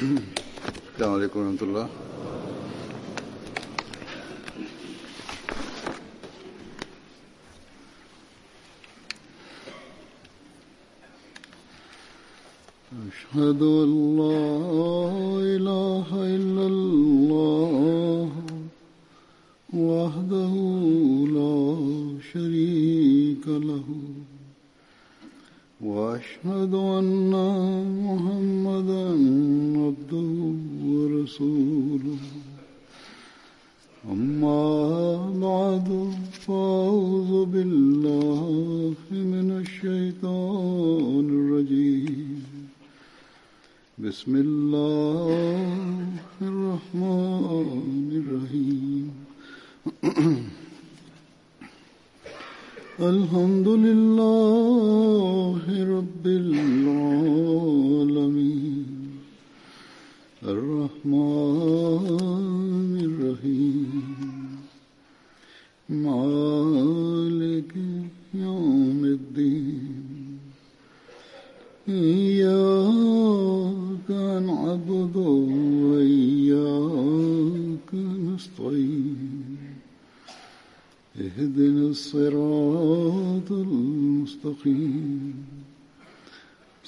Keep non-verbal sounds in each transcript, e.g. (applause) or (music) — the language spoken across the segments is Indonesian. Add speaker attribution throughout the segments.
Speaker 1: السلام عليكم ورحمة الله. أشهد أن لا إله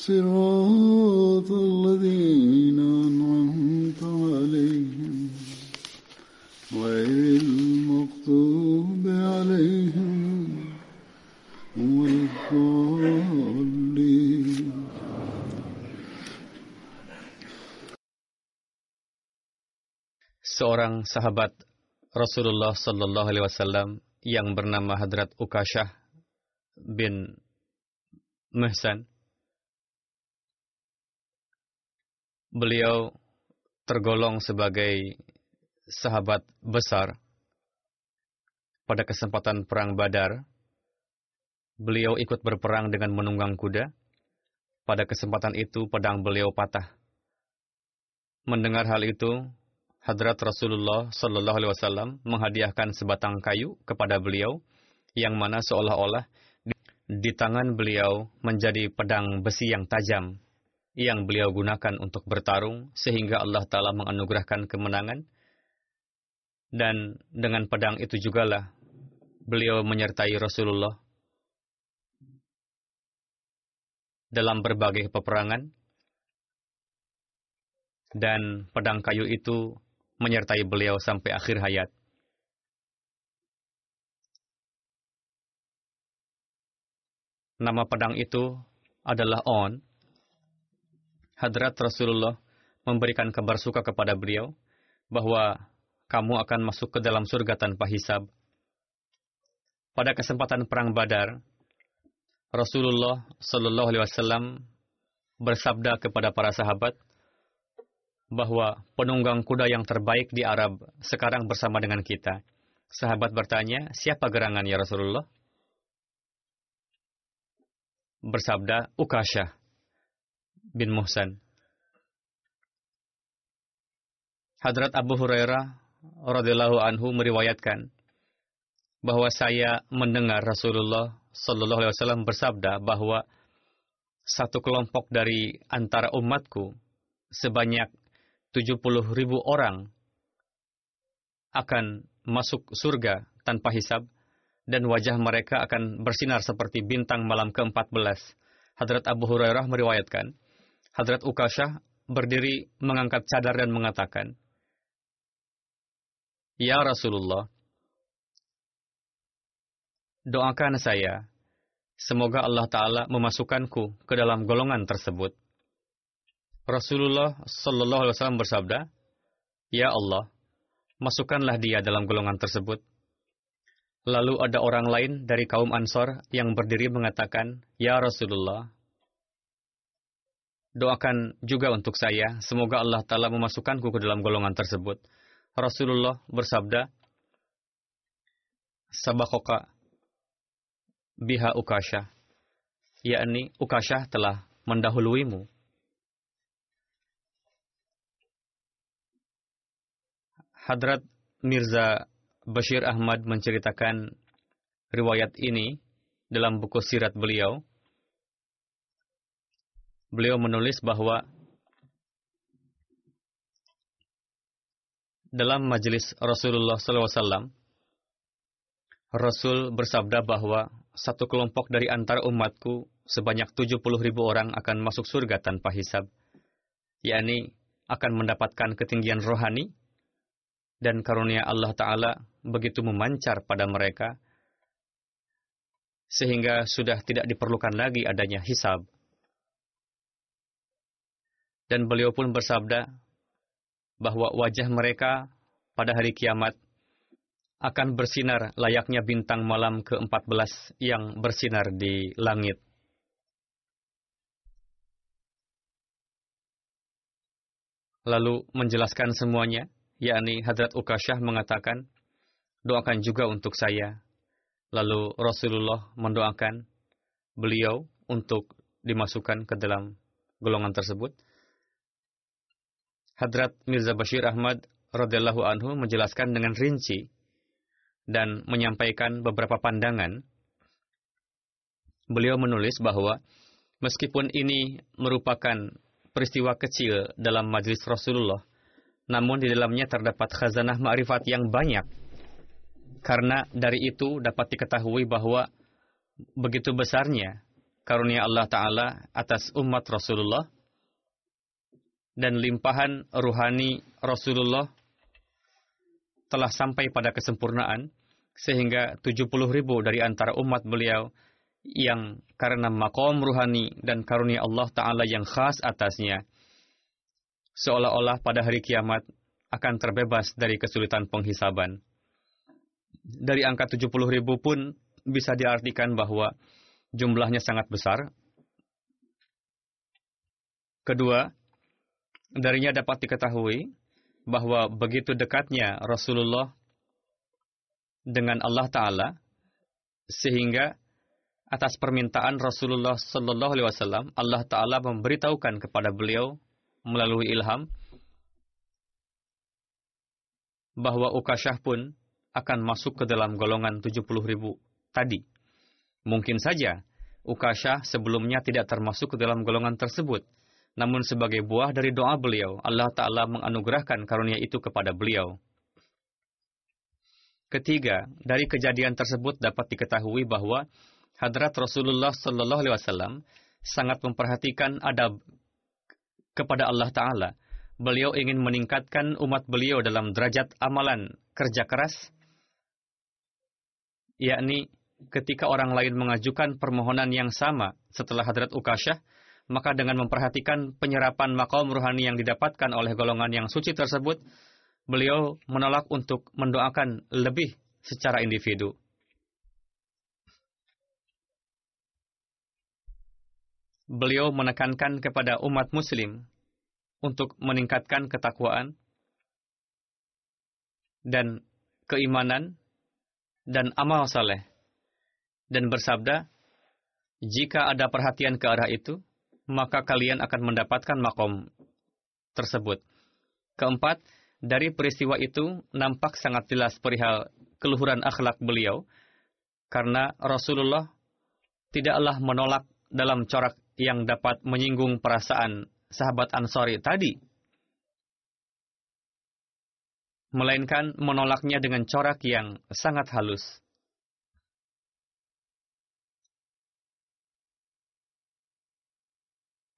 Speaker 1: صراط الذين أنعمت عليهم غير المغضوب عليهم ولا الضالين
Speaker 2: seorang sahabat Rasulullah Sallallahu Alaihi Wasallam yang bernama Hadrat Ukashah bin Mehsan. Beliau tergolong sebagai sahabat besar pada kesempatan perang Badar. Beliau ikut berperang dengan menunggang kuda. Pada kesempatan itu pedang beliau patah. Mendengar hal itu, Hadrat Rasulullah Shallallahu Alaihi Wasallam menghadiahkan sebatang kayu kepada beliau, yang mana seolah-olah di, tangan beliau menjadi pedang besi yang tajam, yang beliau gunakan untuk bertarung, sehingga Allah Taala menganugerahkan kemenangan. Dan dengan pedang itu jugalah beliau menyertai Rasulullah dalam berbagai peperangan, dan pedang kayu itu menyertai beliau sampai akhir hayat. Nama pedang itu adalah On. Hadrat Rasulullah memberikan kabar suka kepada beliau bahwa kamu akan masuk ke dalam surga tanpa hisab. Pada kesempatan perang Badar, Rasulullah Shallallahu Alaihi Wasallam bersabda kepada para sahabat, bahwa penunggang kuda yang terbaik di Arab sekarang bersama dengan kita. Sahabat bertanya, siapa gerangan ya Rasulullah? Bersabda, Ukasha bin Muhsan. Hadrat Abu Hurairah radhiyallahu anhu meriwayatkan bahwa saya mendengar Rasulullah Shallallahu alaihi wasallam bersabda bahwa satu kelompok dari antara umatku sebanyak 70 ribu orang akan masuk surga tanpa hisab dan wajah mereka akan bersinar seperti bintang malam ke-14. Hadrat Abu Hurairah meriwayatkan, Hadrat Ukashah berdiri mengangkat cadar dan mengatakan, Ya Rasulullah, doakan saya, semoga Allah Ta'ala memasukkanku ke dalam golongan tersebut. Rasulullah Shallallahu Alaihi Wasallam bersabda, Ya Allah, masukkanlah dia dalam golongan tersebut. Lalu ada orang lain dari kaum Ansor yang berdiri mengatakan, Ya Rasulullah, doakan juga untuk saya, semoga Allah Ta'ala memasukkanku ke dalam golongan tersebut. Rasulullah bersabda, Sabakoka biha Ukasha, yakni Ukasha telah mendahuluimu. Hadrat Mirza Bashir Ahmad menceritakan riwayat ini dalam buku sirat beliau. Beliau menulis bahwa dalam majelis Rasulullah SAW, Rasul bersabda bahwa satu kelompok dari antara umatku sebanyak 70 ribu orang akan masuk surga tanpa hisab, yakni akan mendapatkan ketinggian rohani dan karunia Allah Ta'ala begitu memancar pada mereka, sehingga sudah tidak diperlukan lagi adanya hisab. Dan beliau pun bersabda bahwa wajah mereka pada hari kiamat akan bersinar layaknya bintang malam ke-14 yang bersinar di langit. Lalu menjelaskan semuanya, yakni Hadrat Ukasyah mengatakan, doakan juga untuk saya. Lalu Rasulullah mendoakan beliau untuk dimasukkan ke dalam golongan tersebut. Hadrat Mirza Bashir Ahmad radhiyallahu anhu menjelaskan dengan rinci dan menyampaikan beberapa pandangan. Beliau menulis bahwa meskipun ini merupakan peristiwa kecil dalam majlis Rasulullah, namun di dalamnya terdapat khazanah ma'rifat yang banyak. Karena dari itu dapat diketahui bahwa begitu besarnya karunia Allah Ta'ala atas umat Rasulullah dan limpahan ruhani Rasulullah telah sampai pada kesempurnaan sehingga 70 ribu dari antara umat beliau yang karena makom ruhani dan karunia Allah Ta'ala yang khas atasnya seolah-olah pada hari kiamat akan terbebas dari kesulitan penghisaban. Dari angka 70 ribu pun bisa diartikan bahwa jumlahnya sangat besar. Kedua, Darinya dapat diketahui bahwa begitu dekatnya Rasulullah dengan Allah Ta'ala, sehingga atas permintaan Rasulullah Sallallahu Alaihi Wasallam, Allah Ta'ala memberitahukan kepada beliau melalui ilham bahwa Ukasyah pun akan masuk ke dalam golongan 70 ribu tadi. Mungkin saja Ukasyah sebelumnya tidak termasuk ke dalam golongan tersebut, namun sebagai buah dari doa beliau, Allah Ta'ala menganugerahkan karunia itu kepada beliau. Ketiga, dari kejadian tersebut dapat diketahui bahwa hadrat Rasulullah Sallallahu Alaihi Wasallam sangat memperhatikan adab kepada Allah Ta'ala. Beliau ingin meningkatkan umat beliau dalam derajat amalan kerja keras, yakni ketika orang lain mengajukan permohonan yang sama setelah hadrat Ukasyah, maka dengan memperhatikan penyerapan makom ruhani yang didapatkan oleh golongan yang suci tersebut, beliau menolak untuk mendoakan lebih secara individu. Beliau menekankan kepada umat muslim untuk meningkatkan ketakwaan dan keimanan dan amal saleh dan bersabda, jika ada perhatian ke arah itu, maka kalian akan mendapatkan makom tersebut. Keempat, dari peristiwa itu nampak sangat jelas perihal keluhuran akhlak beliau, karena Rasulullah tidaklah menolak dalam corak yang dapat menyinggung perasaan sahabat Ansori tadi, melainkan menolaknya dengan corak yang sangat halus.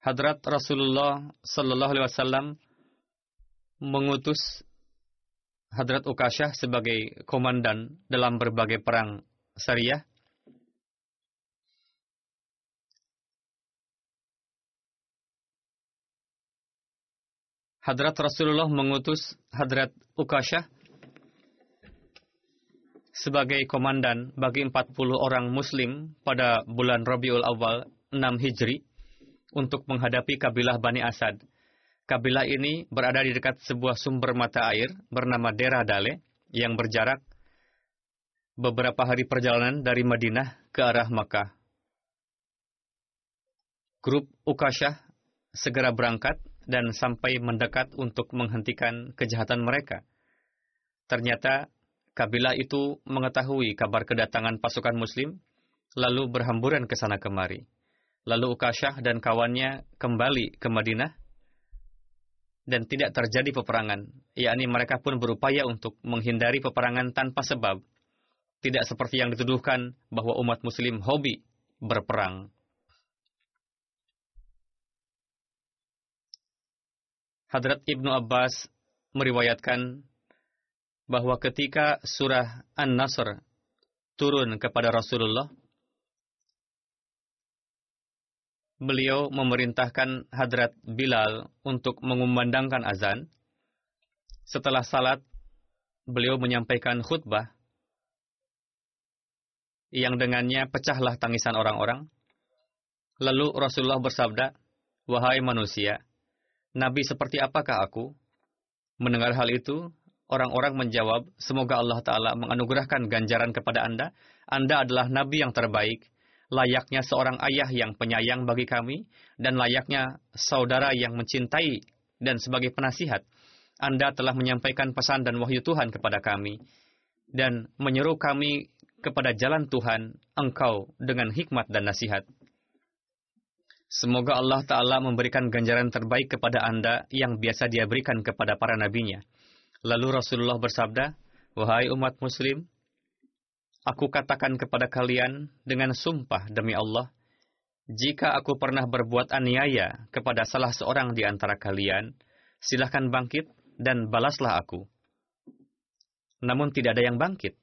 Speaker 2: Hadrat Rasulullah Sallallahu Alaihi Wasallam mengutus Hadrat Ukasyah sebagai komandan dalam berbagai perang syariah. Hadrat Rasulullah mengutus Hadrat Ukasyah sebagai komandan bagi 40 orang muslim pada bulan Rabiul Awal 6 Hijri untuk menghadapi kabilah Bani Asad. Kabilah ini berada di dekat sebuah sumber mata air bernama Dera Dale yang berjarak beberapa hari perjalanan dari Madinah ke arah Makkah. Grup Ukasyah segera berangkat dan sampai mendekat untuk menghentikan kejahatan mereka. Ternyata kabilah itu mengetahui kabar kedatangan pasukan muslim, lalu berhamburan ke sana kemari. Lalu Ukasyah dan kawannya kembali ke Madinah dan tidak terjadi peperangan, yakni mereka pun berupaya untuk menghindari peperangan tanpa sebab, tidak seperti yang dituduhkan bahwa umat muslim hobi berperang. Hadrat Ibnu Abbas meriwayatkan bahwa ketika surah An-Nasr turun kepada Rasulullah, beliau memerintahkan Hadrat Bilal untuk mengumandangkan azan. Setelah salat, beliau menyampaikan khutbah yang dengannya pecahlah tangisan orang-orang. Lalu Rasulullah bersabda, Wahai manusia, Nabi seperti apakah aku? Mendengar hal itu, orang-orang menjawab, Semoga Allah Ta'ala menganugerahkan ganjaran kepada Anda. Anda adalah Nabi yang terbaik layaknya seorang ayah yang penyayang bagi kami, dan layaknya saudara yang mencintai dan sebagai penasihat. Anda telah menyampaikan pesan dan wahyu Tuhan kepada kami, dan menyeru kami kepada jalan Tuhan, engkau dengan hikmat dan nasihat. Semoga Allah Ta'ala memberikan ganjaran terbaik kepada Anda yang biasa dia berikan kepada para nabinya. Lalu Rasulullah bersabda, Wahai umat muslim, Aku katakan kepada kalian dengan sumpah demi Allah, jika aku pernah berbuat aniaya kepada salah seorang di antara kalian, silahkan bangkit dan balaslah aku. Namun tidak ada yang bangkit.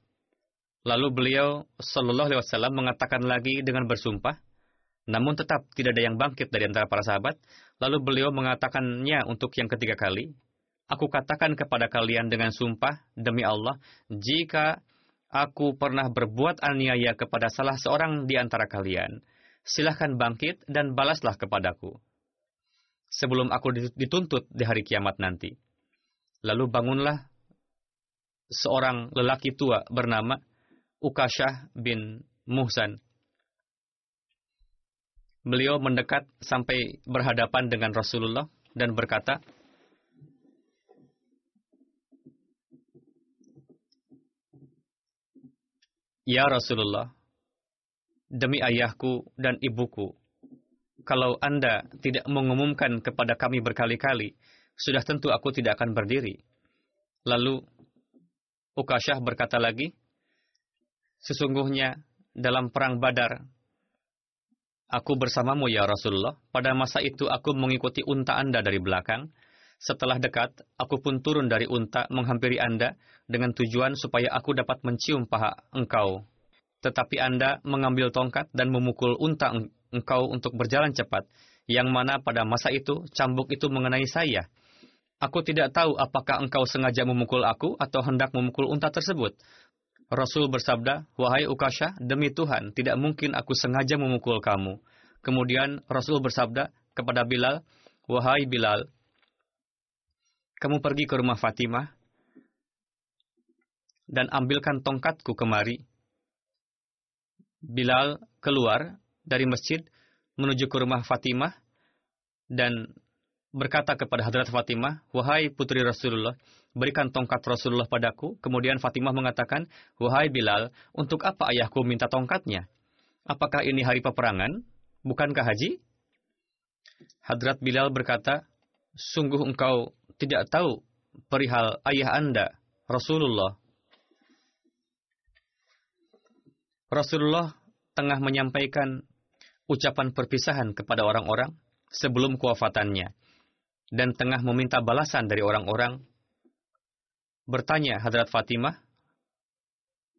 Speaker 2: Lalu beliau Shallallahu Alaihi Wasallam mengatakan lagi dengan bersumpah, namun tetap tidak ada yang bangkit dari antara para sahabat. Lalu beliau mengatakannya untuk yang ketiga kali, Aku katakan kepada kalian dengan sumpah demi Allah, jika aku pernah berbuat aniaya kepada salah seorang di antara kalian, silahkan bangkit dan balaslah kepadaku. Sebelum aku dituntut di hari kiamat nanti. Lalu bangunlah seorang lelaki tua bernama Ukashah bin Muhsan. Beliau mendekat sampai berhadapan dengan Rasulullah dan berkata, Ya Rasulullah, demi ayahku dan ibuku, kalau Anda tidak mengumumkan kepada kami berkali-kali, sudah tentu aku tidak akan berdiri. Lalu Ukashah berkata lagi, Sesungguhnya dalam perang badar, aku bersamamu ya Rasulullah. Pada masa itu aku mengikuti unta Anda dari belakang. Setelah dekat, aku pun turun dari unta menghampiri Anda dengan tujuan supaya aku dapat mencium paha engkau. Tetapi Anda mengambil tongkat dan memukul unta engkau untuk berjalan cepat, yang mana pada masa itu cambuk itu mengenai saya. Aku tidak tahu apakah engkau sengaja memukul aku atau hendak memukul unta tersebut. Rasul bersabda, Wahai Ukasha, demi Tuhan, tidak mungkin aku sengaja memukul kamu. Kemudian Rasul bersabda kepada Bilal, Wahai Bilal, kamu pergi ke rumah Fatimah dan ambilkan tongkatku kemari. Bilal keluar dari masjid menuju ke rumah Fatimah dan berkata kepada Hadrat Fatimah, Wahai putri Rasulullah, berikan tongkat Rasulullah padaku. Kemudian Fatimah mengatakan, Wahai Bilal, untuk apa ayahku minta tongkatnya? Apakah ini hari peperangan? Bukankah haji? Hadrat Bilal berkata, Sungguh engkau tidak tahu perihal ayah Anda, Rasulullah. Rasulullah tengah menyampaikan ucapan perpisahan kepada orang-orang sebelum kewafatannya dan tengah meminta balasan dari orang-orang. Bertanya Hadrat Fatimah,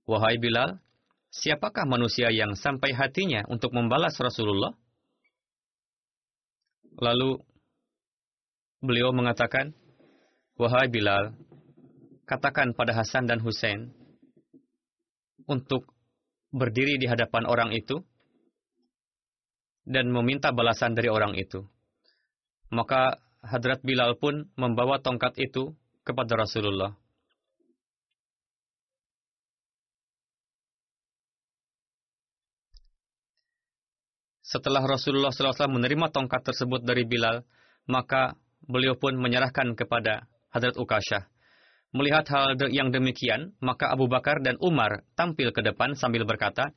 Speaker 2: Wahai Bilal, siapakah manusia yang sampai hatinya untuk membalas Rasulullah? Lalu beliau mengatakan, Wahai Bilal, katakan pada Hasan dan Hussein untuk berdiri di hadapan orang itu dan meminta balasan dari orang itu. Maka Hadrat Bilal pun membawa tongkat itu kepada Rasulullah. Setelah Rasulullah SAW menerima tongkat tersebut dari Bilal, maka beliau pun menyerahkan kepada Hadrat Ukashah. Melihat hal yang demikian, maka Abu Bakar dan Umar tampil ke depan sambil berkata,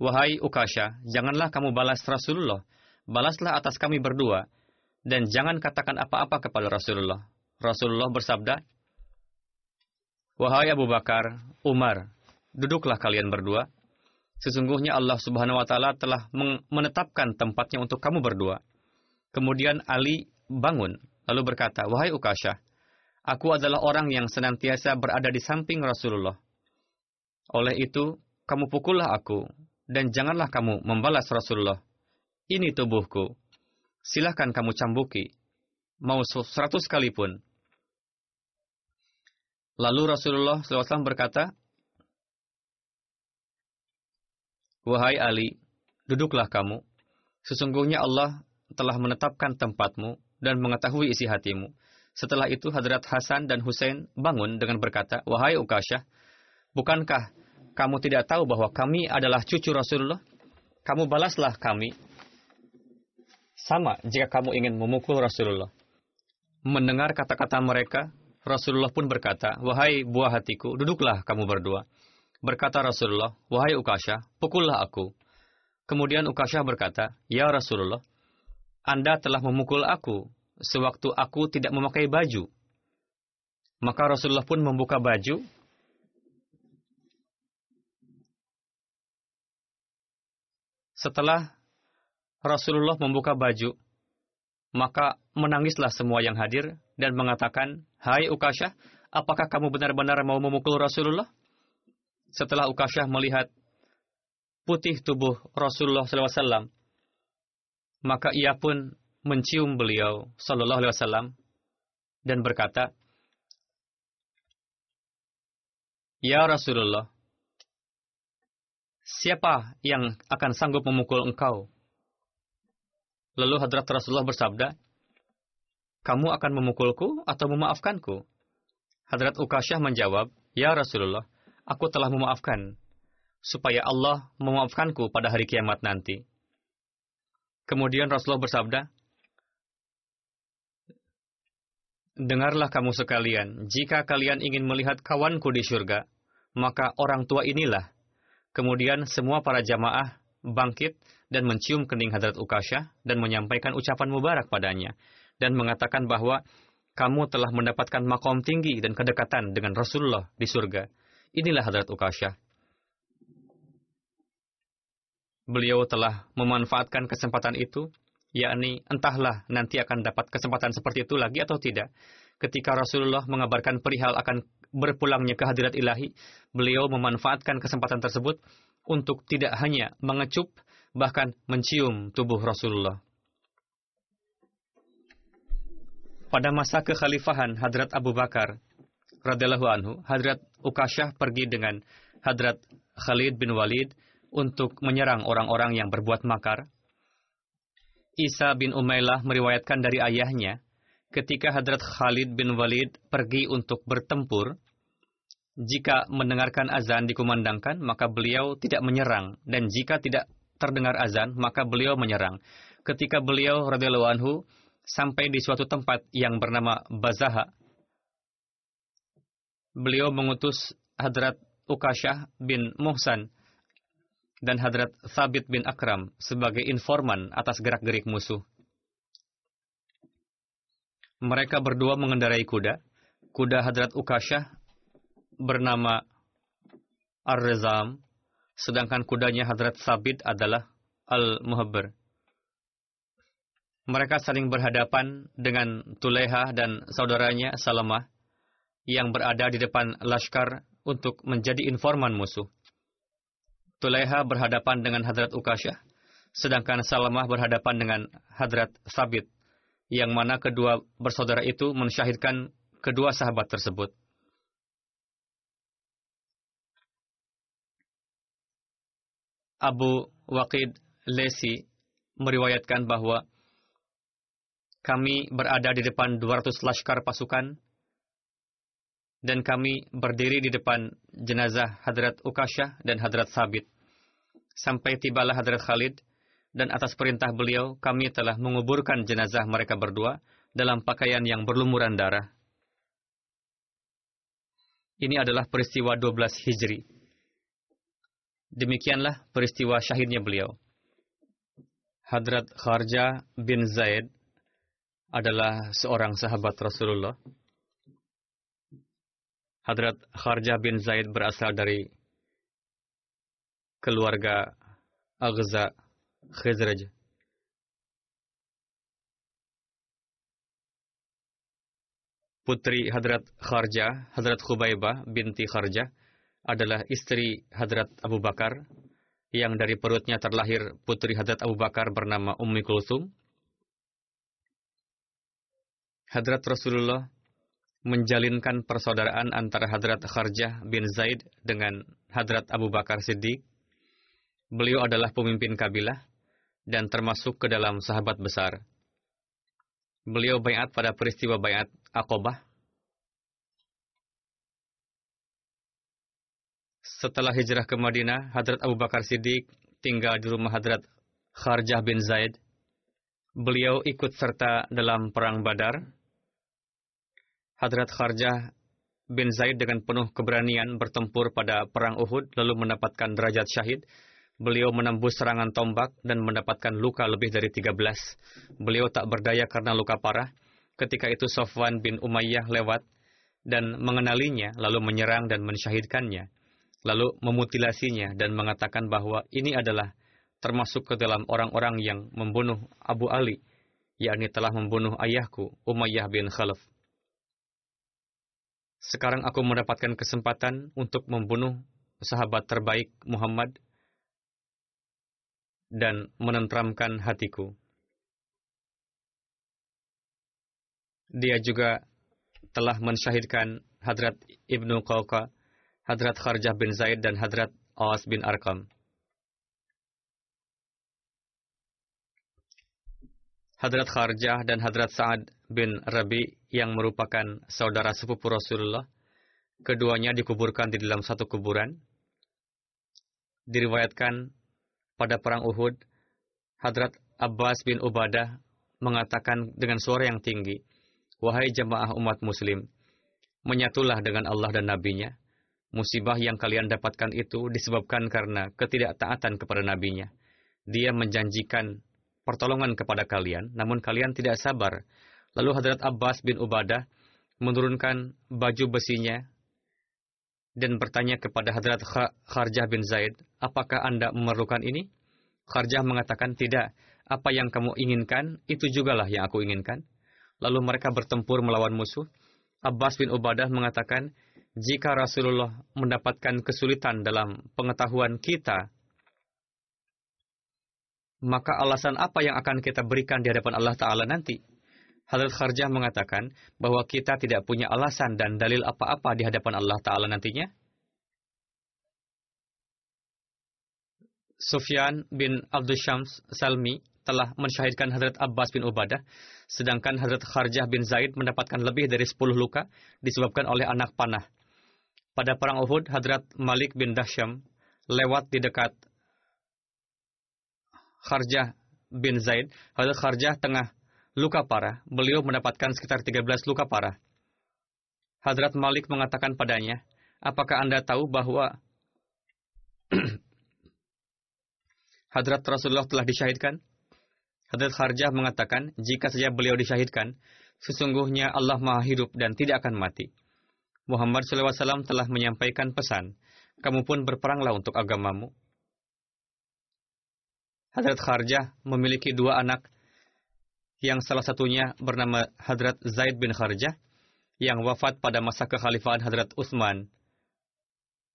Speaker 2: Wahai Ukashah, janganlah kamu balas Rasulullah. Balaslah atas kami berdua. Dan jangan katakan apa-apa kepada Rasulullah. Rasulullah bersabda, Wahai Abu Bakar, Umar, duduklah kalian berdua. Sesungguhnya Allah Subhanahu wa taala telah menetapkan tempatnya untuk kamu berdua. Kemudian Ali bangun lalu berkata, "Wahai Ukasha, aku adalah orang yang senantiasa berada di samping Rasulullah. Oleh itu, kamu pukullah aku dan janganlah kamu membalas Rasulullah. Ini tubuhku. Silahkan kamu cambuki. Mau seratus kali pun. Lalu Rasulullah SAW berkata, Wahai Ali, duduklah kamu. Sesungguhnya Allah telah menetapkan tempatmu dan mengetahui isi hatimu. Setelah itu Hadrat Hasan dan Hussein bangun dengan berkata, Wahai Ukasyah, bukankah kamu tidak tahu bahwa kami adalah cucu Rasulullah? Kamu balaslah kami. Sama jika kamu ingin memukul Rasulullah. Mendengar kata-kata mereka, Rasulullah pun berkata, Wahai buah hatiku, duduklah kamu berdua. Berkata Rasulullah, Wahai Ukasha, pukullah aku. Kemudian Ukasha berkata, Ya Rasulullah, Anda telah memukul aku sewaktu aku tidak memakai baju. Maka Rasulullah pun membuka baju. Setelah Rasulullah membuka baju, maka menangislah semua yang hadir dan mengatakan, Hai Ukasha, apakah kamu benar-benar mau memukul Rasulullah? setelah Ukasyah melihat putih tubuh Rasulullah SAW, maka ia pun mencium beliau Sallallahu Alaihi Wasallam dan berkata, Ya Rasulullah, siapa yang akan sanggup memukul engkau? Lalu Hadrat Rasulullah bersabda, kamu akan memukulku atau memaafkanku? Hadrat Ukasyah menjawab, Ya Rasulullah, aku telah memaafkan, supaya Allah memaafkanku pada hari kiamat nanti. Kemudian Rasulullah bersabda, Dengarlah kamu sekalian, jika kalian ingin melihat kawanku di surga, maka orang tua inilah. Kemudian semua para jamaah bangkit dan mencium kening Hadrat Ukasha dan menyampaikan ucapan mubarak padanya dan mengatakan bahwa kamu telah mendapatkan makom tinggi dan kedekatan dengan Rasulullah di surga. Inilah Hadrat Ukasyah. Beliau telah memanfaatkan kesempatan itu, yakni entahlah nanti akan dapat kesempatan seperti itu lagi atau tidak. Ketika Rasulullah mengabarkan perihal akan berpulangnya ke hadirat ilahi, beliau memanfaatkan kesempatan tersebut untuk tidak hanya mengecup, bahkan mencium tubuh Rasulullah. Pada masa kekhalifahan Hadrat Abu Bakar, radhiyallahu anhu, Hadrat Ukasyah pergi dengan Hadrat Khalid bin Walid untuk menyerang orang-orang yang berbuat makar. Isa bin Umailah meriwayatkan dari ayahnya, ketika Hadrat Khalid bin Walid pergi untuk bertempur, jika mendengarkan azan dikumandangkan, maka beliau tidak menyerang, dan jika tidak terdengar azan, maka beliau menyerang. Ketika beliau radhiyallahu anhu sampai di suatu tempat yang bernama Bazaha, beliau mengutus Hadrat Ukasyah bin Muhsan dan Hadrat Thabit bin Akram sebagai informan atas gerak-gerik musuh. Mereka berdua mengendarai kuda. Kuda Hadrat Ukasyah bernama Ar-Rezam, sedangkan kudanya Hadrat Thabit adalah Al-Muhabbar. Mereka saling berhadapan dengan Tuleha dan saudaranya Salamah yang berada di depan laskar untuk menjadi informan musuh. Tuleha berhadapan dengan Hadrat Ukasyah, sedangkan Salamah berhadapan dengan Hadrat Sabit, yang mana kedua bersaudara itu mensyahidkan kedua sahabat tersebut. Abu Waqid Lesi meriwayatkan bahwa kami berada di depan 200 laskar pasukan dan kami berdiri di depan jenazah Hadrat Ukasyah dan Hadrat Sabit. Sampai tibalah Hadrat Khalid, dan atas perintah beliau kami telah menguburkan jenazah mereka berdua dalam pakaian yang berlumuran darah. Ini adalah peristiwa 12 Hijri. Demikianlah peristiwa syahidnya beliau. Hadrat Kharja bin Zaid adalah seorang sahabat Rasulullah Hadrat Kharjah bin Zaid berasal dari keluarga Aghza Khizraj. Putri Hadrat Kharjah, Hadrat Khubaibah binti Kharjah, adalah istri Hadrat Abu Bakar, yang dari perutnya terlahir putri Hadrat Abu Bakar bernama Ummi Kulsum. Hadrat Rasulullah menjalinkan persaudaraan antara Hadrat Kharjah bin Zaid dengan Hadrat Abu Bakar Siddiq. Beliau adalah pemimpin kabilah dan termasuk ke dalam sahabat besar. Beliau bayat pada peristiwa bayat Aqobah. Setelah hijrah ke Madinah, Hadrat Abu Bakar Siddiq tinggal di rumah Hadrat Kharjah bin Zaid. Beliau ikut serta dalam perang Badar. Hadrat Kharjah bin Zaid dengan penuh keberanian bertempur pada perang Uhud lalu mendapatkan derajat syahid. Beliau menembus serangan tombak dan mendapatkan luka lebih dari 13. Beliau tak berdaya karena luka parah. Ketika itu Sofwan bin Umayyah lewat dan mengenalinya lalu menyerang dan mensyahidkannya lalu memutilasinya dan mengatakan bahwa ini adalah termasuk ke dalam orang-orang yang membunuh Abu Ali, yakni telah membunuh ayahku, Umayyah bin Khalaf. Sekarang aku mendapatkan kesempatan untuk membunuh sahabat terbaik Muhammad dan menentramkan hatiku. Dia juga telah mensyahidkan Hadrat Ibnu Qawqa Hadrat Kharjah bin Zaid dan Hadrat Awas bin Arkam. Hadrat Kharjah dan Hadrat Sa'ad bin Rabi yang merupakan saudara sepupu Rasulullah, keduanya dikuburkan di dalam satu kuburan. Diriwayatkan pada perang Uhud, Hadrat Abbas bin Ubadah mengatakan dengan suara yang tinggi, Wahai jemaah umat muslim, menyatulah dengan Allah dan Nabi-Nya Musibah yang kalian dapatkan itu disebabkan karena ketidaktaatan kepada nabinya. Dia menjanjikan pertolongan kepada kalian, namun kalian tidak sabar. Lalu Hadrat Abbas bin Ubadah menurunkan baju besinya dan bertanya kepada Hadrat Kharjah bin Zaid, apakah Anda memerlukan ini? Kharjah mengatakan, tidak. Apa yang kamu inginkan, itu jugalah yang aku inginkan. Lalu mereka bertempur melawan musuh. Abbas bin Ubadah mengatakan, jika Rasulullah mendapatkan kesulitan dalam pengetahuan kita, maka alasan apa yang akan kita berikan di hadapan Allah Ta'ala nanti? Hadrat Kharjah mengatakan bahwa kita tidak punya alasan dan dalil apa-apa di hadapan Allah Ta'ala nantinya. Sufyan bin Abdul Syams Salmi telah mensyahidkan Hadrat Abbas bin Ubadah, sedangkan Hadrat Kharjah bin Zaid mendapatkan lebih dari 10 luka disebabkan oleh anak panah. Pada perang Uhud, Hadrat Malik bin Dahsyam lewat di dekat Kharjah bin Zaid. Hadrat Kharjah tengah luka parah. Beliau mendapatkan sekitar 13 luka parah. Hadrat Malik mengatakan padanya, apakah Anda tahu bahwa (clears throat) Hadrat Rasulullah telah disyahidkan? Hadrat Kharjah mengatakan, jika saja beliau disyahidkan, sesungguhnya Allah maha hidup dan tidak akan mati. Muhammad SAW telah menyampaikan pesan, kamu pun berperanglah untuk agamamu. Hadrat Kharjah memiliki dua anak, yang salah satunya bernama Hadrat Zaid bin Kharjah, yang wafat pada masa kekhalifahan Hadrat Utsman.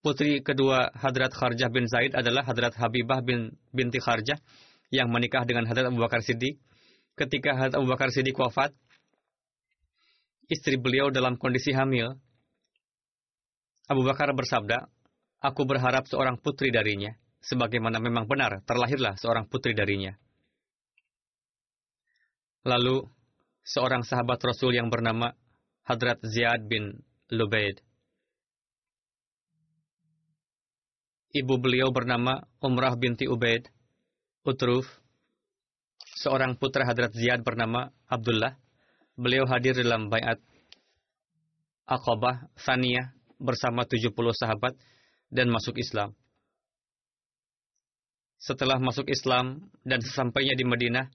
Speaker 2: Putri kedua Hadrat Kharjah bin Zaid adalah Hadrat Habibah bin binti Kharjah, yang menikah dengan Hadrat Abu Bakar Siddiq. Ketika Hadrat Abu Bakar Siddiq wafat, istri beliau dalam kondisi hamil, Abu Bakar bersabda, Aku berharap seorang putri darinya, sebagaimana memang benar terlahirlah seorang putri darinya. Lalu, seorang sahabat Rasul yang bernama Hadrat Ziyad bin Lubaid. Ibu beliau bernama Umrah binti Ubaid, Utruf. Seorang putra Hadrat Ziyad bernama Abdullah. Beliau hadir dalam bayat Aqabah Saniyah bersama 70 sahabat dan masuk Islam. Setelah masuk Islam dan sesampainya di Madinah,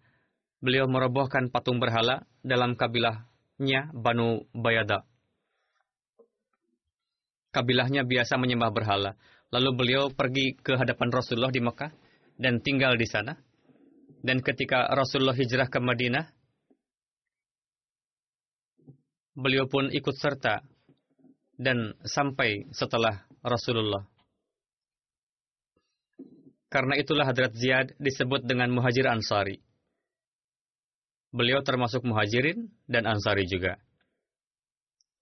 Speaker 2: beliau merobohkan patung berhala dalam kabilahnya Banu Bayada. kabilahnya biasa menyembah berhala. Lalu beliau pergi ke hadapan Rasulullah di Mekah dan tinggal di sana. Dan ketika Rasulullah hijrah ke Madinah, beliau pun ikut serta dan sampai setelah Rasulullah. Karena itulah Hadrat Ziyad disebut dengan Muhajir Ansari. Beliau termasuk Muhajirin dan Ansari juga.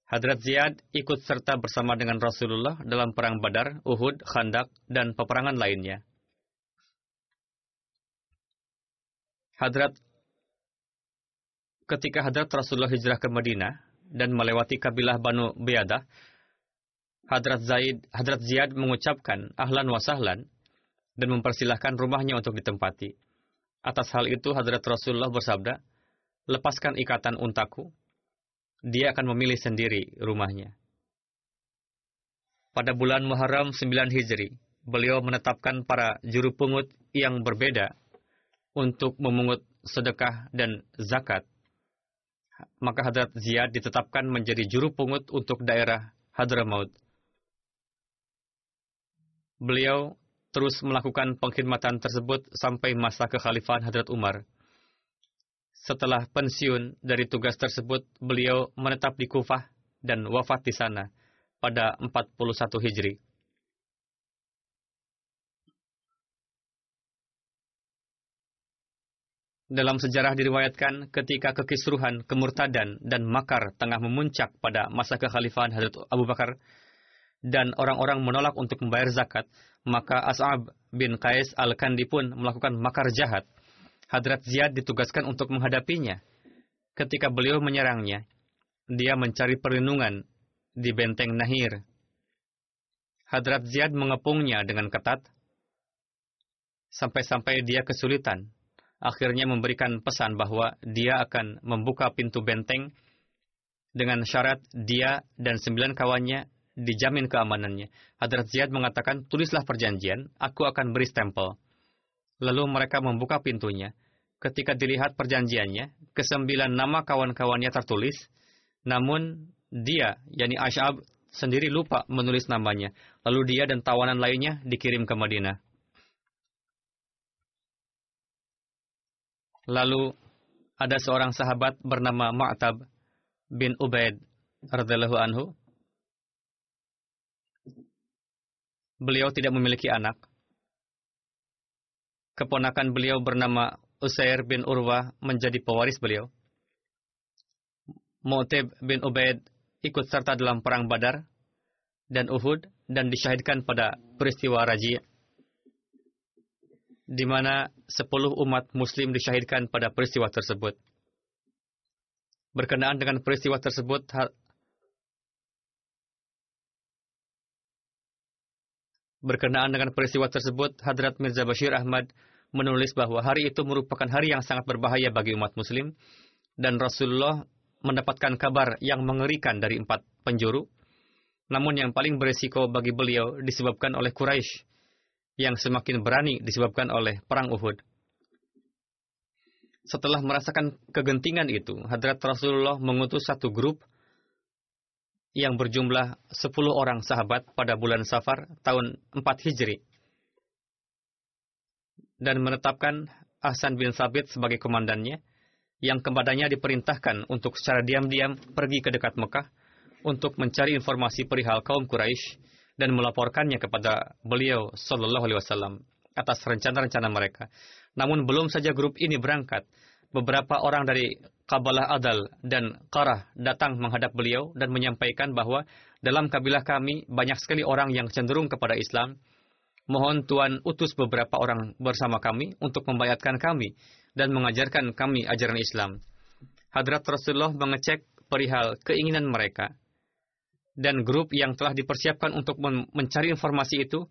Speaker 2: Hadrat Ziyad ikut serta bersama dengan Rasulullah dalam perang Badar, Uhud, Khandak, dan peperangan lainnya. Hadrat ketika Hadrat Rasulullah hijrah ke Madinah dan melewati kabilah Banu Biadah, Hadrat Zaid, Hadrat Ziyad mengucapkan ahlan wa sahlan dan mempersilahkan rumahnya untuk ditempati. Atas hal itu Hadrat Rasulullah bersabda, "Lepaskan ikatan untaku, dia akan memilih sendiri rumahnya. Pada bulan Muharram 9 Hijri, beliau menetapkan para juru pungut yang berbeda untuk memungut sedekah dan zakat. Maka Hadrat Ziyad ditetapkan menjadi juru pungut untuk daerah Hadramaut. Beliau terus melakukan pengkhidmatan tersebut sampai masa kekhalifahan Hadrat Umar. Setelah pensiun dari tugas tersebut, beliau menetap di Kufah dan wafat di sana pada 41 Hijri. Dalam sejarah diriwayatkan ketika kekisruhan, kemurtadan, dan makar tengah memuncak pada masa kekhalifahan Hadrat Abu Bakar, dan orang-orang menolak untuk membayar zakat, maka As'ab bin Qais al-Kandi pun melakukan makar jahat Hadrat Ziyad ditugaskan untuk menghadapinya. Ketika beliau menyerangnya, dia mencari perlindungan di benteng Nahir. Hadrat Ziyad mengepungnya dengan ketat, sampai-sampai dia kesulitan. Akhirnya memberikan pesan bahwa dia akan membuka pintu benteng dengan syarat dia dan sembilan kawannya dijamin keamanannya. Hadrat Ziyad mengatakan, tulislah perjanjian, aku akan beri stempel. Lalu mereka membuka pintunya. Ketika dilihat perjanjiannya, kesembilan nama kawan-kawannya tertulis, namun dia, yakni Ash'ab, sendiri lupa menulis namanya. Lalu dia dan tawanan lainnya dikirim ke Madinah. Lalu ada seorang sahabat bernama Ma'tab bin Ubaid radhiyallahu anhu. Beliau tidak memiliki anak keponakan beliau bernama Usair bin Urwah menjadi pewaris beliau. Mu'tib bin Ubaid ikut serta dalam perang Badar dan Uhud dan disyahidkan pada peristiwa Raji' di mana sepuluh umat muslim disyahidkan pada peristiwa tersebut. Berkenaan dengan peristiwa tersebut, Berkenaan dengan peristiwa tersebut, Hadrat Mirza Bashir Ahmad menulis bahwa hari itu merupakan hari yang sangat berbahaya bagi umat muslim dan Rasulullah mendapatkan kabar yang mengerikan dari empat penjuru. Namun yang paling beresiko bagi beliau disebabkan oleh Quraisy yang semakin berani disebabkan oleh perang Uhud. Setelah merasakan kegentingan itu, Hadrat Rasulullah mengutus satu grup yang berjumlah 10 orang sahabat pada bulan Safar tahun 4 Hijri dan menetapkan Ahsan bin Sabit sebagai komandannya yang kepadanya diperintahkan untuk secara diam-diam pergi ke dekat Mekah untuk mencari informasi perihal kaum Quraisy dan melaporkannya kepada beliau Shallallahu Alaihi Wasallam atas rencana-rencana mereka. Namun belum saja grup ini berangkat, beberapa orang dari Kabalah Adal dan Qarah datang menghadap beliau dan menyampaikan bahwa dalam kabilah kami banyak sekali orang yang cenderung kepada Islam. Mohon Tuhan utus beberapa orang bersama kami untuk membayatkan kami dan mengajarkan kami ajaran Islam. Hadrat Rasulullah mengecek perihal keinginan mereka. Dan grup yang telah dipersiapkan untuk mencari informasi itu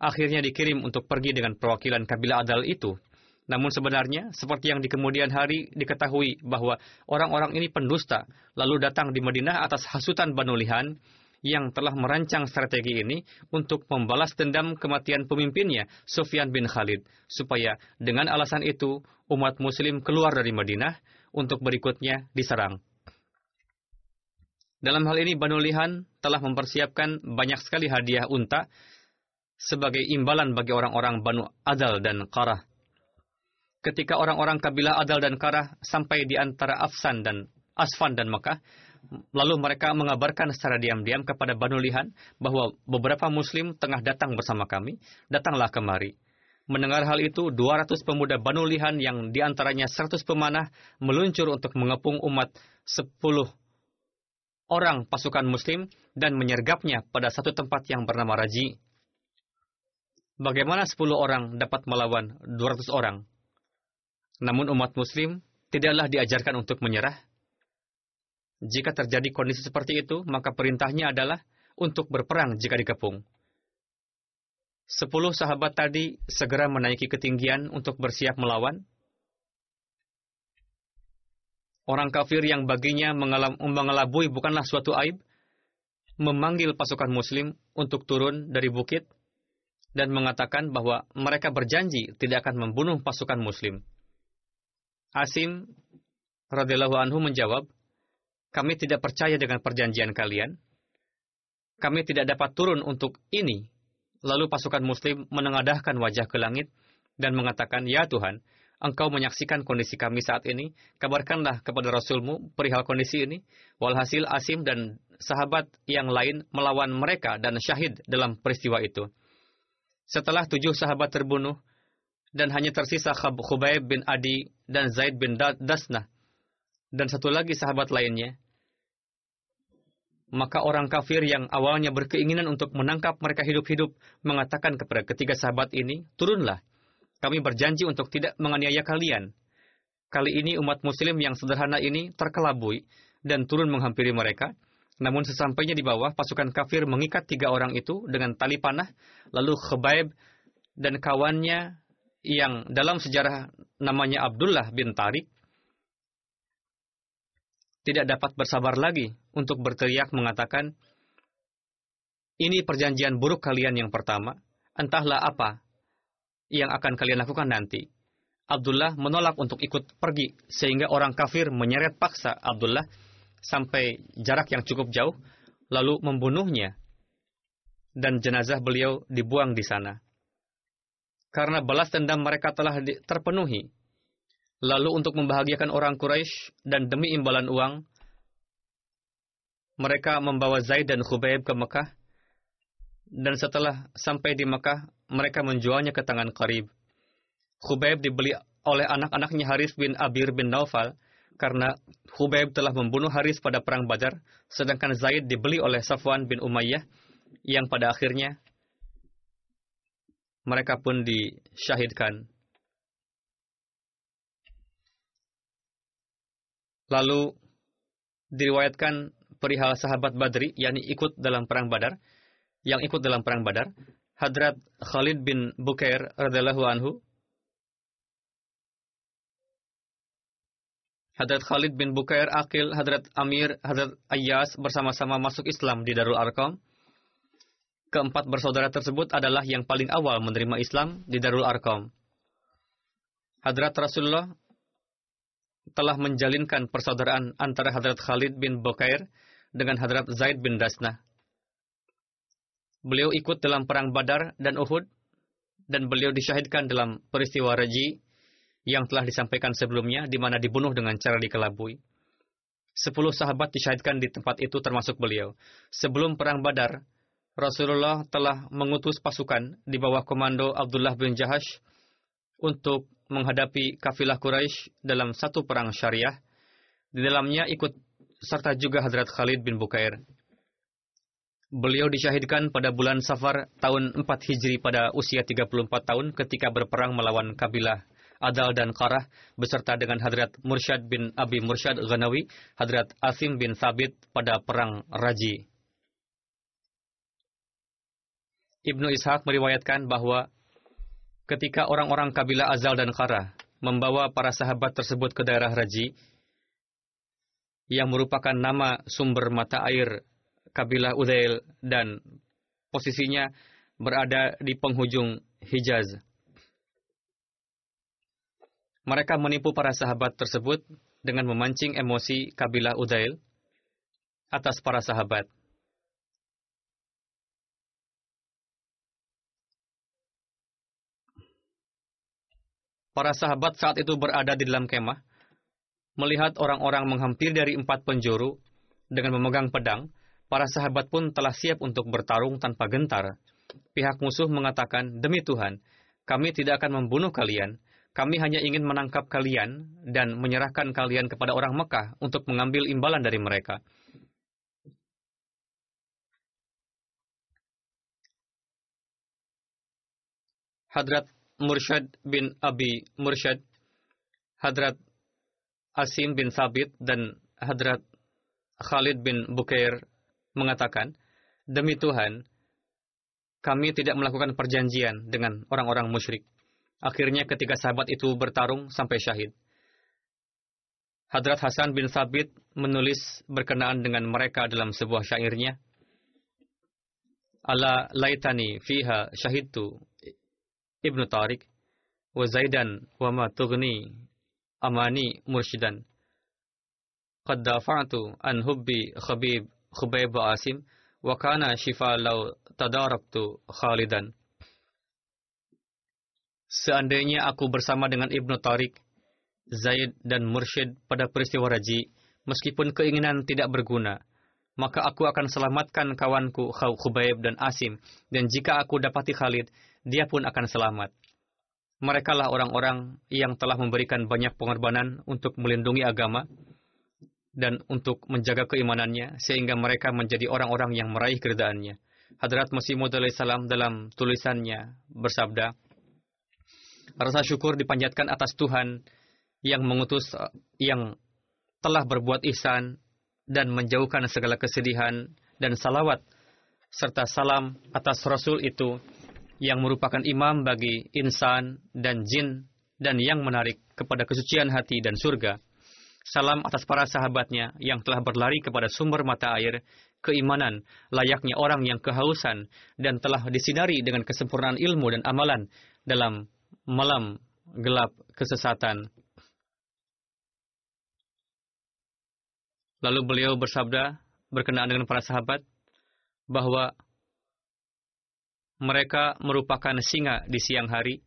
Speaker 2: akhirnya dikirim untuk pergi dengan perwakilan kabilah Adal itu namun sebenarnya, seperti yang di kemudian hari diketahui bahwa orang-orang ini pendusta, lalu datang di Madinah atas hasutan Banu Lihan yang telah merancang strategi ini untuk membalas dendam kematian pemimpinnya, Sufyan bin Khalid, supaya dengan alasan itu umat muslim keluar dari Madinah untuk berikutnya diserang. Dalam hal ini Banu Lihan telah mempersiapkan banyak sekali hadiah unta sebagai imbalan bagi orang-orang Banu Adal dan Qarah. Ketika orang-orang kabilah Adal dan Qarah sampai di antara Afsan dan Asfan dan Mekah, lalu mereka mengabarkan secara diam-diam kepada Banu Lihan bahwa beberapa muslim tengah datang bersama kami, datanglah kemari. Mendengar hal itu, 200 pemuda Banu Lihan yang di antaranya 100 pemanah meluncur untuk mengepung umat 10 orang pasukan muslim dan menyergapnya pada satu tempat yang bernama Raji. Bagaimana 10 orang dapat melawan 200 orang? Namun umat muslim tidaklah diajarkan untuk menyerah. Jika terjadi kondisi seperti itu, maka perintahnya adalah untuk berperang jika dikepung. Sepuluh sahabat tadi segera menaiki ketinggian untuk bersiap melawan. Orang kafir yang baginya mengelabui bukanlah suatu aib, memanggil pasukan muslim untuk turun dari bukit dan mengatakan bahwa mereka berjanji tidak akan membunuh pasukan muslim. Asim radhiyallahu anhu menjawab, "Kami tidak percaya dengan perjanjian kalian. Kami tidak dapat turun untuk ini Lalu pasukan muslim menengadahkan wajah ke langit dan mengatakan, Ya Tuhan, engkau menyaksikan kondisi kami saat ini, kabarkanlah kepada Rasulmu perihal kondisi ini. Walhasil Asim dan sahabat yang lain melawan mereka dan syahid dalam peristiwa itu. Setelah tujuh sahabat terbunuh, dan hanya tersisa Khubayb bin Adi dan Zaid bin Dasnah, dan satu lagi sahabat lainnya, maka orang kafir yang awalnya berkeinginan untuk menangkap mereka hidup-hidup mengatakan kepada ketiga sahabat ini, turunlah. Kami berjanji untuk tidak menganiaya kalian. Kali ini umat muslim yang sederhana ini terkelabui dan turun menghampiri mereka. Namun sesampainya di bawah, pasukan kafir mengikat tiga orang itu dengan tali panah, lalu Khabaib dan kawannya yang dalam sejarah namanya Abdullah bin Tarik tidak dapat bersabar lagi untuk berteriak mengatakan, ini perjanjian buruk kalian yang pertama, entahlah apa yang akan kalian lakukan nanti. Abdullah menolak untuk ikut pergi, sehingga orang kafir menyeret paksa Abdullah sampai jarak yang cukup jauh, lalu membunuhnya, dan jenazah beliau dibuang di sana. Karena balas dendam mereka telah terpenuhi, Lalu untuk membahagiakan orang Quraisy dan demi imbalan uang, mereka membawa Zaid dan Khubayb ke Mekah. Dan setelah sampai di Mekah, mereka menjualnya ke tangan Qarib. Khubayb dibeli oleh anak-anaknya Haris bin Abir bin Naufal karena Khubayb telah membunuh Haris pada perang Badar, sedangkan Zaid dibeli oleh Safwan bin Umayyah yang pada akhirnya mereka pun disyahidkan. Lalu diriwayatkan perihal sahabat Badri, yakni ikut dalam perang Badar, yang ikut dalam perang Badar, Hadrat Khalid bin Bukair radhiyallahu anhu Hadrat Khalid bin Bukair, Akil, Hadrat Amir, Hadrat Ayyas bersama-sama masuk Islam di Darul Arqam. Keempat bersaudara tersebut adalah yang paling awal menerima Islam di Darul Arqam. Hadrat Rasulullah telah menjalinkan persaudaraan antara Hadrat Khalid bin Bukair dengan Hadrat Zaid bin Dasna. Beliau ikut dalam perang Badar dan Uhud, dan beliau disyahidkan dalam peristiwa Raji yang telah disampaikan sebelumnya, di mana dibunuh dengan cara dikelabui. Sepuluh sahabat disyahidkan di tempat itu termasuk beliau. Sebelum perang Badar, Rasulullah telah mengutus pasukan di bawah komando Abdullah bin Jahash untuk menghadapi kafilah Quraisy dalam satu perang syariah. Di dalamnya ikut serta juga Hadrat Khalid bin Bukair. Beliau disyahidkan pada bulan Safar tahun 4 Hijri pada usia 34 tahun ketika berperang melawan kabilah Adal dan Qarah beserta dengan Hadrat Mursyad bin Abi Mursyad Ghanawi, Hadrat Asim bin Thabit pada perang Raji. Ibnu Ishaq meriwayatkan bahwa ketika orang-orang kabilah Azal dan Khara membawa para sahabat tersebut ke daerah Raji, yang merupakan nama sumber mata air kabilah Udail dan posisinya berada di penghujung Hijaz. Mereka menipu para sahabat tersebut dengan memancing emosi kabilah Udail atas para sahabat. Para sahabat saat itu berada di dalam kemah, melihat orang-orang menghampiri dari empat penjuru dengan memegang pedang, para sahabat pun telah siap untuk bertarung tanpa gentar. Pihak musuh mengatakan, Demi Tuhan, kami tidak akan membunuh kalian, kami hanya ingin menangkap kalian dan menyerahkan kalian kepada orang Mekah untuk mengambil imbalan dari mereka. Hadrat Mursyad bin Abi Mursyad, Hadrat Asim bin Sabit, dan Hadrat Khalid bin Bukair mengatakan, Demi Tuhan, kami tidak melakukan perjanjian dengan orang-orang musyrik. Akhirnya ketika sahabat itu bertarung sampai syahid. Hadrat Hasan bin Sabit menulis berkenaan dengan mereka dalam sebuah syairnya. Ala laitani fiha syahidtu Ibnu Tariq, wa Zaidan wa ma tughni amani mursyidan. Qad dafa'tu an hubbi Khabib Khubayb Asim wa kana shifa law tadaraktu Khalidan. Seandainya aku bersama dengan Ibnu Tariq, Zaid dan Mursyid pada peristiwa Raji, meskipun keinginan tidak berguna, maka aku akan selamatkan kawanku Khubayb dan Asim, dan jika aku dapati Khalid, dia pun akan selamat. Mereka lah orang-orang yang telah memberikan banyak pengorbanan untuk melindungi agama dan untuk menjaga keimanannya, sehingga mereka menjadi orang-orang yang meraih keredaannya. Hadrat Masih Maud salam dalam tulisannya bersabda, Rasa syukur dipanjatkan atas Tuhan yang mengutus yang telah berbuat ihsan dan menjauhkan segala kesedihan dan salawat serta salam atas Rasul itu yang merupakan imam bagi insan dan jin dan yang menarik kepada kesucian hati dan surga. Salam atas para sahabatnya yang telah berlari kepada sumber mata air, keimanan, layaknya orang yang kehausan, dan telah disinari dengan kesempurnaan ilmu dan amalan dalam malam gelap kesesatan. Lalu beliau bersabda berkenaan dengan para sahabat bahwa mereka merupakan singa di siang hari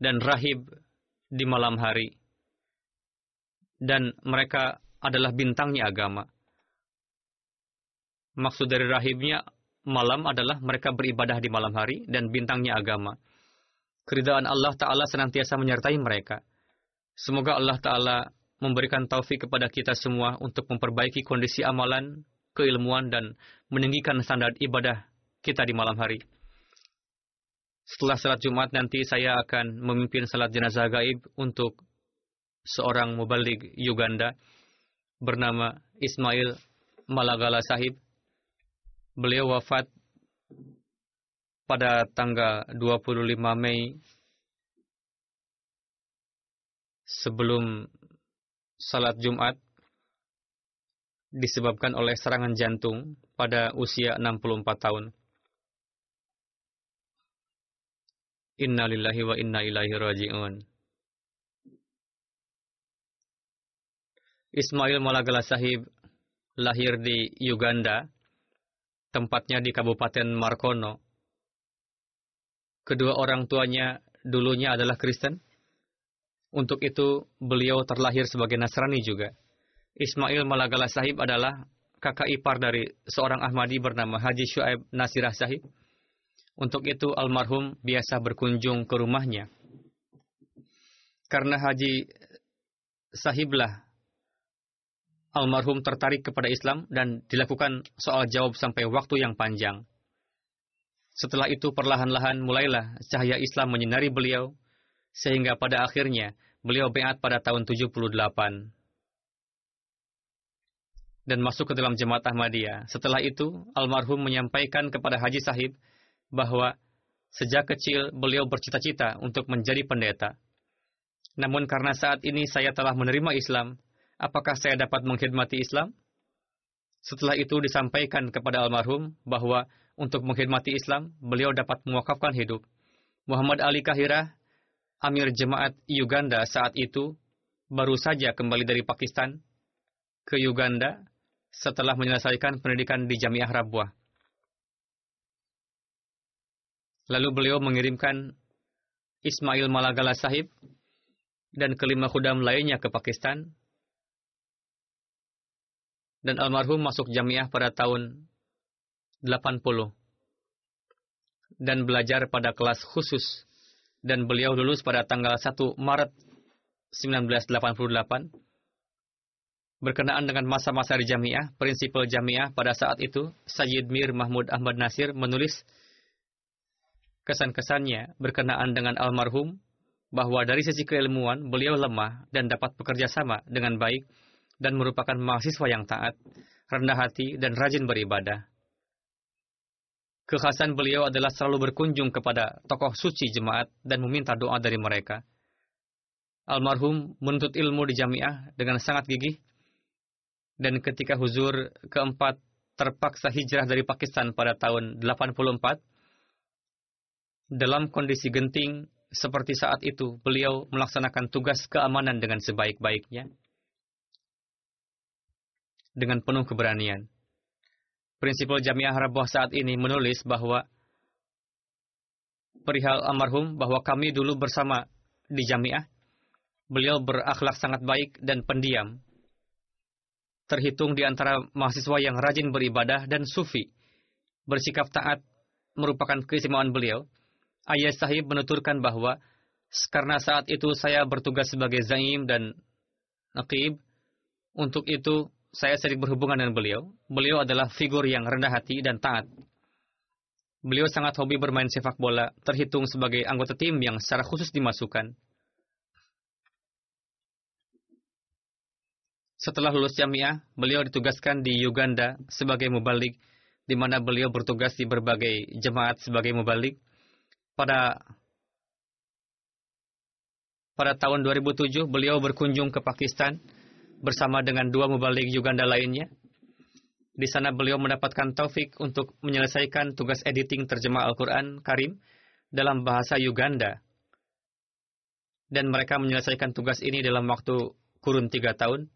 Speaker 2: dan rahib di malam hari. Dan mereka adalah bintangnya agama. Maksud dari rahibnya malam adalah mereka beribadah di malam hari dan bintangnya agama. Keridaan Allah Ta'ala senantiasa menyertai mereka. Semoga Allah Ta'ala memberikan taufik kepada kita semua untuk memperbaiki kondisi amalan, keilmuan, dan meninggikan standar ibadah kita di malam hari. Setelah salat Jumat nanti saya akan memimpin salat jenazah gaib untuk seorang mubalik Uganda bernama Ismail Malagala Sahib. Beliau wafat pada tanggal 25 Mei sebelum salat Jumat disebabkan oleh serangan jantung pada usia 64 tahun. Inna lillahi wa inna ilaihi raji'un. Ismail Malagala Sahib lahir di Uganda, tempatnya di Kabupaten Markono. Kedua orang tuanya dulunya adalah Kristen. Untuk itu, beliau terlahir sebagai Nasrani juga. Ismail Malagala Sahib adalah kakak ipar dari seorang Ahmadi bernama Haji Shu'aib Nasirah Sahib untuk itu almarhum biasa berkunjung ke rumahnya. Karena Haji Sahiblah almarhum tertarik kepada Islam dan dilakukan soal jawab sampai waktu yang panjang. Setelah itu perlahan-lahan mulailah cahaya Islam menyinari beliau sehingga pada akhirnya beliau beat pada tahun 78 dan masuk ke dalam jemaat Ahmadiyah. Setelah itu, almarhum menyampaikan kepada Haji Sahib bahwa sejak kecil beliau bercita-cita untuk menjadi pendeta. Namun karena saat ini saya telah menerima Islam, apakah saya dapat mengkhidmati Islam? Setelah itu disampaikan kepada almarhum bahwa untuk mengkhidmati Islam, beliau dapat mewakafkan hidup. Muhammad Ali Kahirah, Amir Jemaat Uganda saat itu, baru saja kembali dari Pakistan ke Uganda setelah menyelesaikan pendidikan di Jamiah Rabwah. Lalu beliau mengirimkan Ismail Malagala Sahib dan kelima khudam lainnya ke Pakistan. Dan almarhum masuk jamiah pada tahun 80 dan belajar pada kelas khusus dan beliau lulus pada tanggal 1 Maret 1988 berkenaan dengan masa-masa di jamiah, prinsipal jamiah pada saat itu, Sayyid Mir Mahmud Ahmad Nasir menulis kesan-kesannya berkenaan dengan almarhum bahwa dari sisi keilmuan beliau lemah dan dapat bekerja sama dengan baik dan merupakan mahasiswa yang taat, rendah hati, dan rajin beribadah. Kekhasan beliau adalah selalu berkunjung kepada tokoh suci jemaat dan meminta doa dari mereka. Almarhum menuntut ilmu di jamiah dengan sangat gigih, dan ketika huzur keempat terpaksa hijrah dari Pakistan pada tahun 84, dalam kondisi genting seperti saat itu, beliau melaksanakan tugas keamanan dengan sebaik-baiknya dengan penuh keberanian. Prinsipal Jamiah Rabuah saat ini menulis bahwa perihal almarhum bahwa kami dulu bersama di Jamiah, beliau berakhlak sangat baik dan pendiam. Terhitung di antara mahasiswa yang rajin beribadah dan sufi. Bersikap taat merupakan keistimewaan beliau. Ayah sahib menuturkan bahwa karena saat itu saya bertugas sebagai zaim dan naqib, untuk itu saya sering berhubungan dengan beliau. Beliau adalah figur yang rendah hati dan taat. Beliau sangat hobi bermain sepak bola, terhitung sebagai anggota tim yang secara khusus dimasukkan. Setelah lulus jamiah, beliau ditugaskan di Uganda sebagai mubalik, di mana beliau bertugas di berbagai jemaat sebagai mubalik. Pada pada tahun 2007, beliau berkunjung ke Pakistan bersama dengan dua mubalik Uganda lainnya. Di sana beliau mendapatkan taufik untuk menyelesaikan tugas editing terjemah Al-Quran Karim dalam bahasa Uganda. Dan mereka menyelesaikan tugas ini dalam waktu kurun tiga tahun.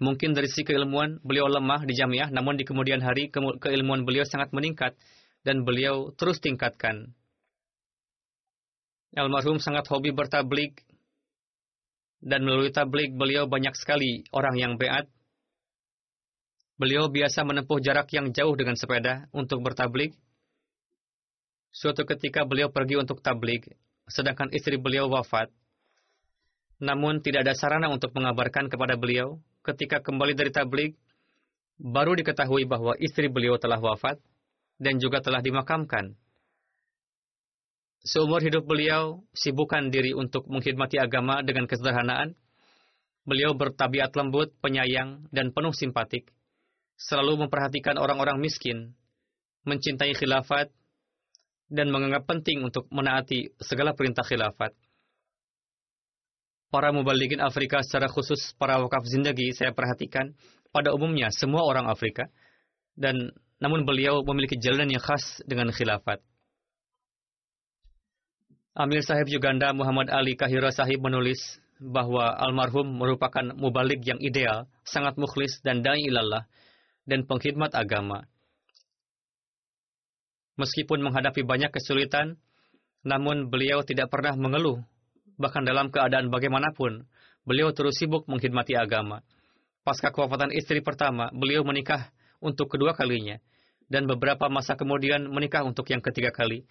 Speaker 2: Mungkin dari sisi keilmuan beliau lemah di jamiah, namun di kemudian hari keilmuan beliau sangat meningkat dan beliau terus tingkatkan. Almarhum sangat hobi bertablik dan melalui tablik beliau banyak sekali orang yang beat. Beliau biasa menempuh jarak yang jauh dengan sepeda untuk bertablik. Suatu ketika beliau pergi untuk tablik, sedangkan istri beliau wafat. Namun tidak ada sarana untuk mengabarkan kepada beliau ketika kembali dari tablik, baru diketahui bahwa istri beliau telah wafat dan juga telah dimakamkan. Seumur hidup beliau sibukkan diri untuk mengkhidmati agama dengan kesederhanaan. Beliau bertabiat lembut, penyayang, dan penuh simpatik. Selalu memperhatikan orang-orang miskin, mencintai khilafat, dan menganggap penting untuk menaati segala perintah khilafat. Para mubalikin Afrika secara khusus para wakaf zindagi saya perhatikan pada umumnya semua orang Afrika dan namun beliau memiliki jalan yang khas dengan khilafat. Amir Sahib Uganda Muhammad Ali Kahira Sahib menulis bahwa almarhum merupakan mubalik yang ideal, sangat mukhlis dan da'i ilallah, dan pengkhidmat agama. Meskipun menghadapi banyak kesulitan, namun beliau tidak pernah mengeluh, bahkan dalam keadaan bagaimanapun, beliau terus sibuk mengkhidmati agama. Pasca kewafatan istri pertama, beliau menikah untuk kedua kalinya, dan beberapa masa kemudian menikah untuk yang ketiga kali,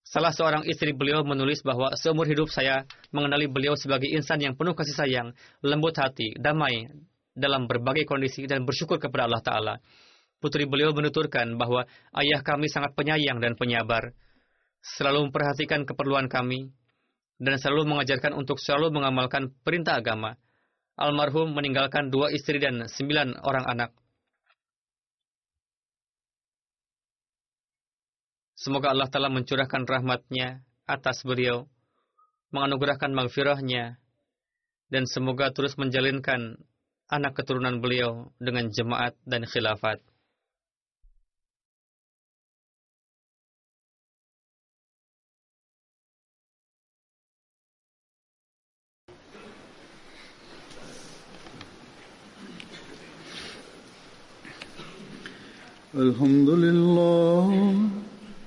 Speaker 2: Salah seorang istri beliau menulis bahwa seumur hidup saya mengenali beliau sebagai insan yang penuh kasih sayang, lembut hati, damai dalam berbagai kondisi dan bersyukur kepada Allah Ta'ala. Putri beliau menuturkan bahwa ayah kami sangat penyayang dan penyabar, selalu memperhatikan keperluan kami, dan selalu mengajarkan untuk selalu mengamalkan perintah agama. Almarhum meninggalkan dua istri dan sembilan orang anak. Semoga Allah telah mencurahkan rahmatnya atas beliau, menganugerahkan maghfirahnya, dan semoga terus menjalinkan anak keturunan beliau dengan jemaat dan khilafat.
Speaker 1: الحمد لله